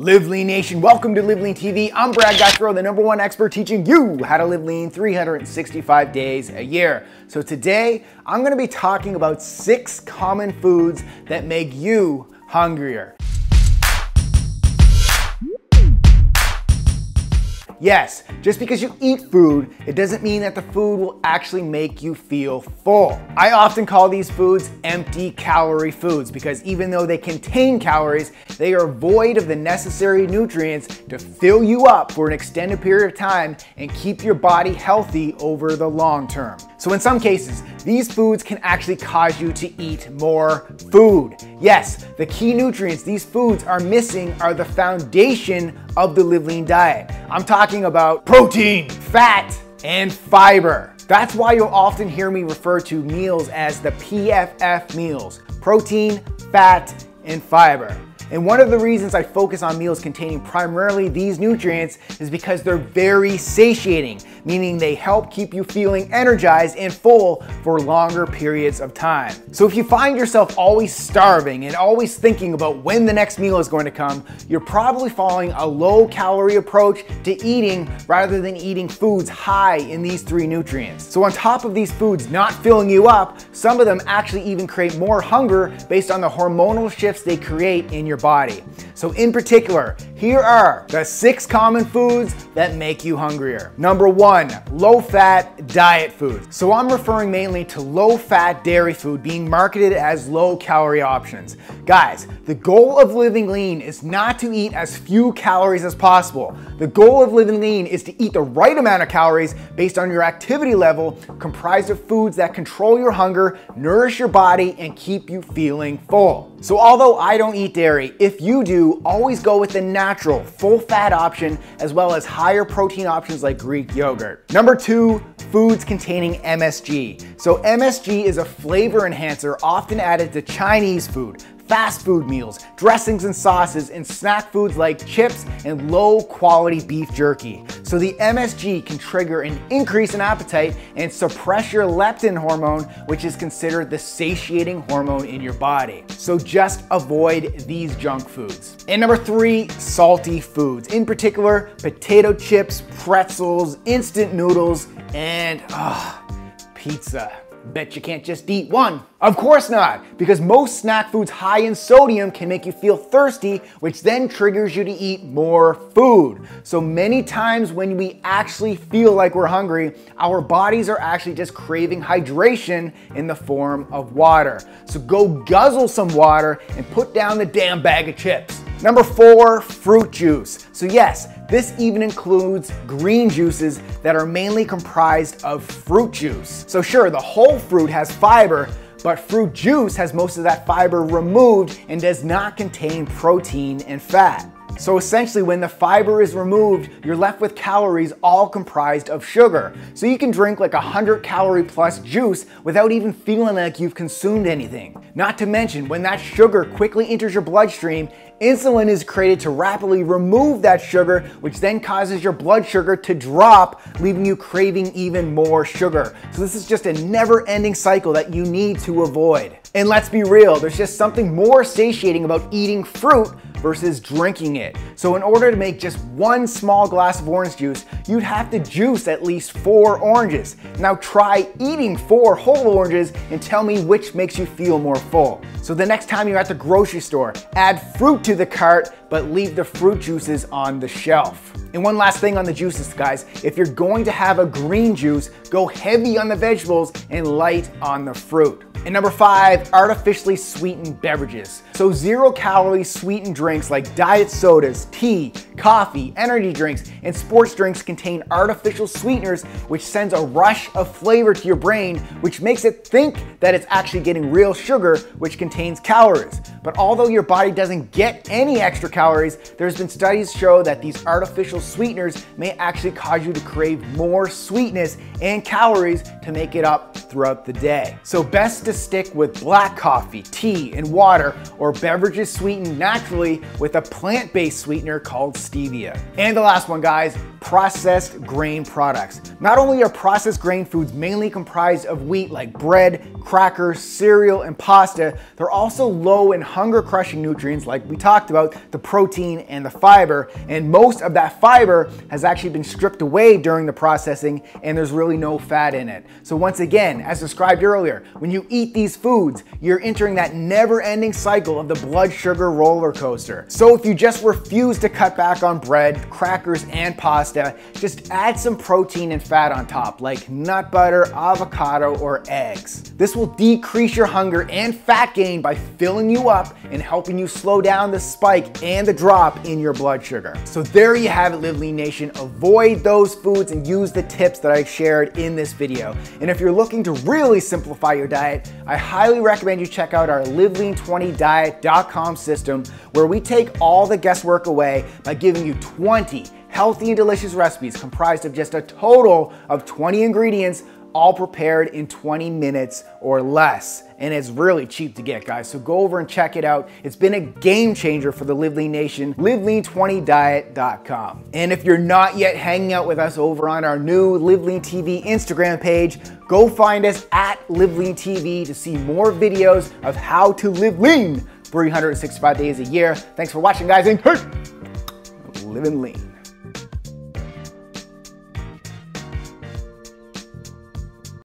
Live Lean Nation, welcome to Live Lean TV. I'm Brad Gouthro, the number one expert teaching you how to live lean 365 days a year. So today, I'm gonna be talking about six common foods that make you hungrier. Yes, just because you eat food, it doesn't mean that the food will actually make you feel full. I often call these foods empty calorie foods because even though they contain calories, they are void of the necessary nutrients to fill you up for an extended period of time and keep your body healthy over the long term. So in some cases, these foods can actually cause you to eat more food. Yes, the key nutrients these foods are missing are the foundation of the Live Lean diet. I'm talking about protein, fat, and fiber. That's why you'll often hear me refer to meals as the PFF meals protein, fat, and fiber. And one of the reasons I focus on meals containing primarily these nutrients is because they're very satiating, meaning they help keep you feeling energized and full for longer periods of time. So if you find yourself always starving and always thinking about when the next meal is going to come, you're probably following a low calorie approach to eating rather than eating foods high in these three nutrients. So on top of these foods not filling you up, some of them actually even create more hunger based on the hormonal shifts they create in your body. So in particular, here are the six common foods that make you hungrier. Number one, low fat diet food. So I'm referring mainly to low fat dairy food being marketed as low calorie options. Guys, the goal of living lean is not to eat as few calories as possible. The goal of living lean is to eat the right amount of calories based on your activity level, comprised of foods that control your hunger, nourish your body, and keep you feeling full. So although I don't eat dairy, if you do, always go with the natural, full fat option, as well as higher protein options like Greek yogurt. Number two, foods containing MSG. So MSG is a flavor enhancer often added to Chinese food, fast food meals, dressings and sauces, and snack foods like chips and low quality beef jerky. So the MSG can trigger an increase in appetite and suppress your leptin hormone, which is considered the satiating hormone in your body. So just avoid these junk foods. And number three, salty foods. In particular, potato chips, pretzels, instant noodles, and uh, pizza. Bet you can't just eat one. Of course not, because most snack foods high in sodium can make you feel thirsty, which then triggers you to eat more food. So many times when we actually feel like we're hungry, our bodies are actually just craving hydration in the form of water. So go guzzle some water and put down the damn bag of chips. Number four, fruit juice. So yes, this even includes green juices that are mainly comprised of fruit juice. So sure, the whole fruit has fiber, but fruit juice has most of that fiber removed and does not contain protein and fat. So essentially, when the fiber is removed, you're left with calories all comprised of sugar. So you can drink like a 100 calorie plus juice without even feeling like you've consumed anything. Not to mention, when that sugar quickly enters your bloodstream, insulin is created to rapidly remove that sugar, which then causes your blood sugar to drop, leaving you craving even more sugar. So this is just a never ending cycle that you need to avoid. And let's be real, there's just something more satiating about eating fruit versus drinking it. So in order to make just one small glass of orange juice, you'd have to juice at least four oranges. Now try eating four whole oranges and tell me which makes you feel more full. So the next time you're at the grocery store, add fruit to the cart, but leave the fruit juices on the shelf. And one last thing on the juices, guys. If you're going to have a green juice, go heavy on the vegetables and light on the fruit. And number five, artificially sweetened beverages. So zero calorie sweetened drinks like diet sodas, tea, coffee, energy drinks, and sports drinks contain artificial sweeteners, which sends a rush of flavor to your brain, which makes it think that it's actually getting real sugar, which contains calories. But although your body doesn't get any extra calories, there's been studies show that these artificial sweeteners may actually cause you to crave more sweetness and calories to make it up throughout the day. So best to stick with black coffee, tea, and water, or beverages sweetened naturally with a plant-based sweetener called stevia. And the last one, guys, processed grain products. Not only are processed grain foods mainly comprised of wheat like bread, crackers, cereal, and pasta, they're also low in hunger crushing nutrients like we talked about, the protein and the fiber. And most of that fiber has actually been stripped away during the processing and there's really no fat in it. So once again, as described earlier, when you eat these foods, you're entering that never ending cycle of the blood sugar roller coaster. So if you just refuse to cut back on bread, crackers, and pasta, just add some protein and fat on top, like nut butter, avocado, or eggs. This will decrease your hunger and fat gain by filling you up and helping you slow down the spike and the drop in your blood sugar. So there you have it, Live Lean Nation. Avoid those foods and use the tips that I shared in this video. And if you're looking to really simplify your diet, I highly recommend you check out our livelean20diet.com system where we take all the guesswork away by giving you 20 healthy and delicious recipes comprised of just a total of 20 ingredients all prepared in 20 minutes or less. And it's really cheap to get, guys. So go over and check it out. It's been a game changer for the Live Lean Nation, livelean20diet.com. And if you're not yet hanging out with us over on our new Live Lean TV Instagram page, go find us at Live Lean TV to see more videos of how to live lean 365 days a year. Thanks for watching, guys, and hey, living lean.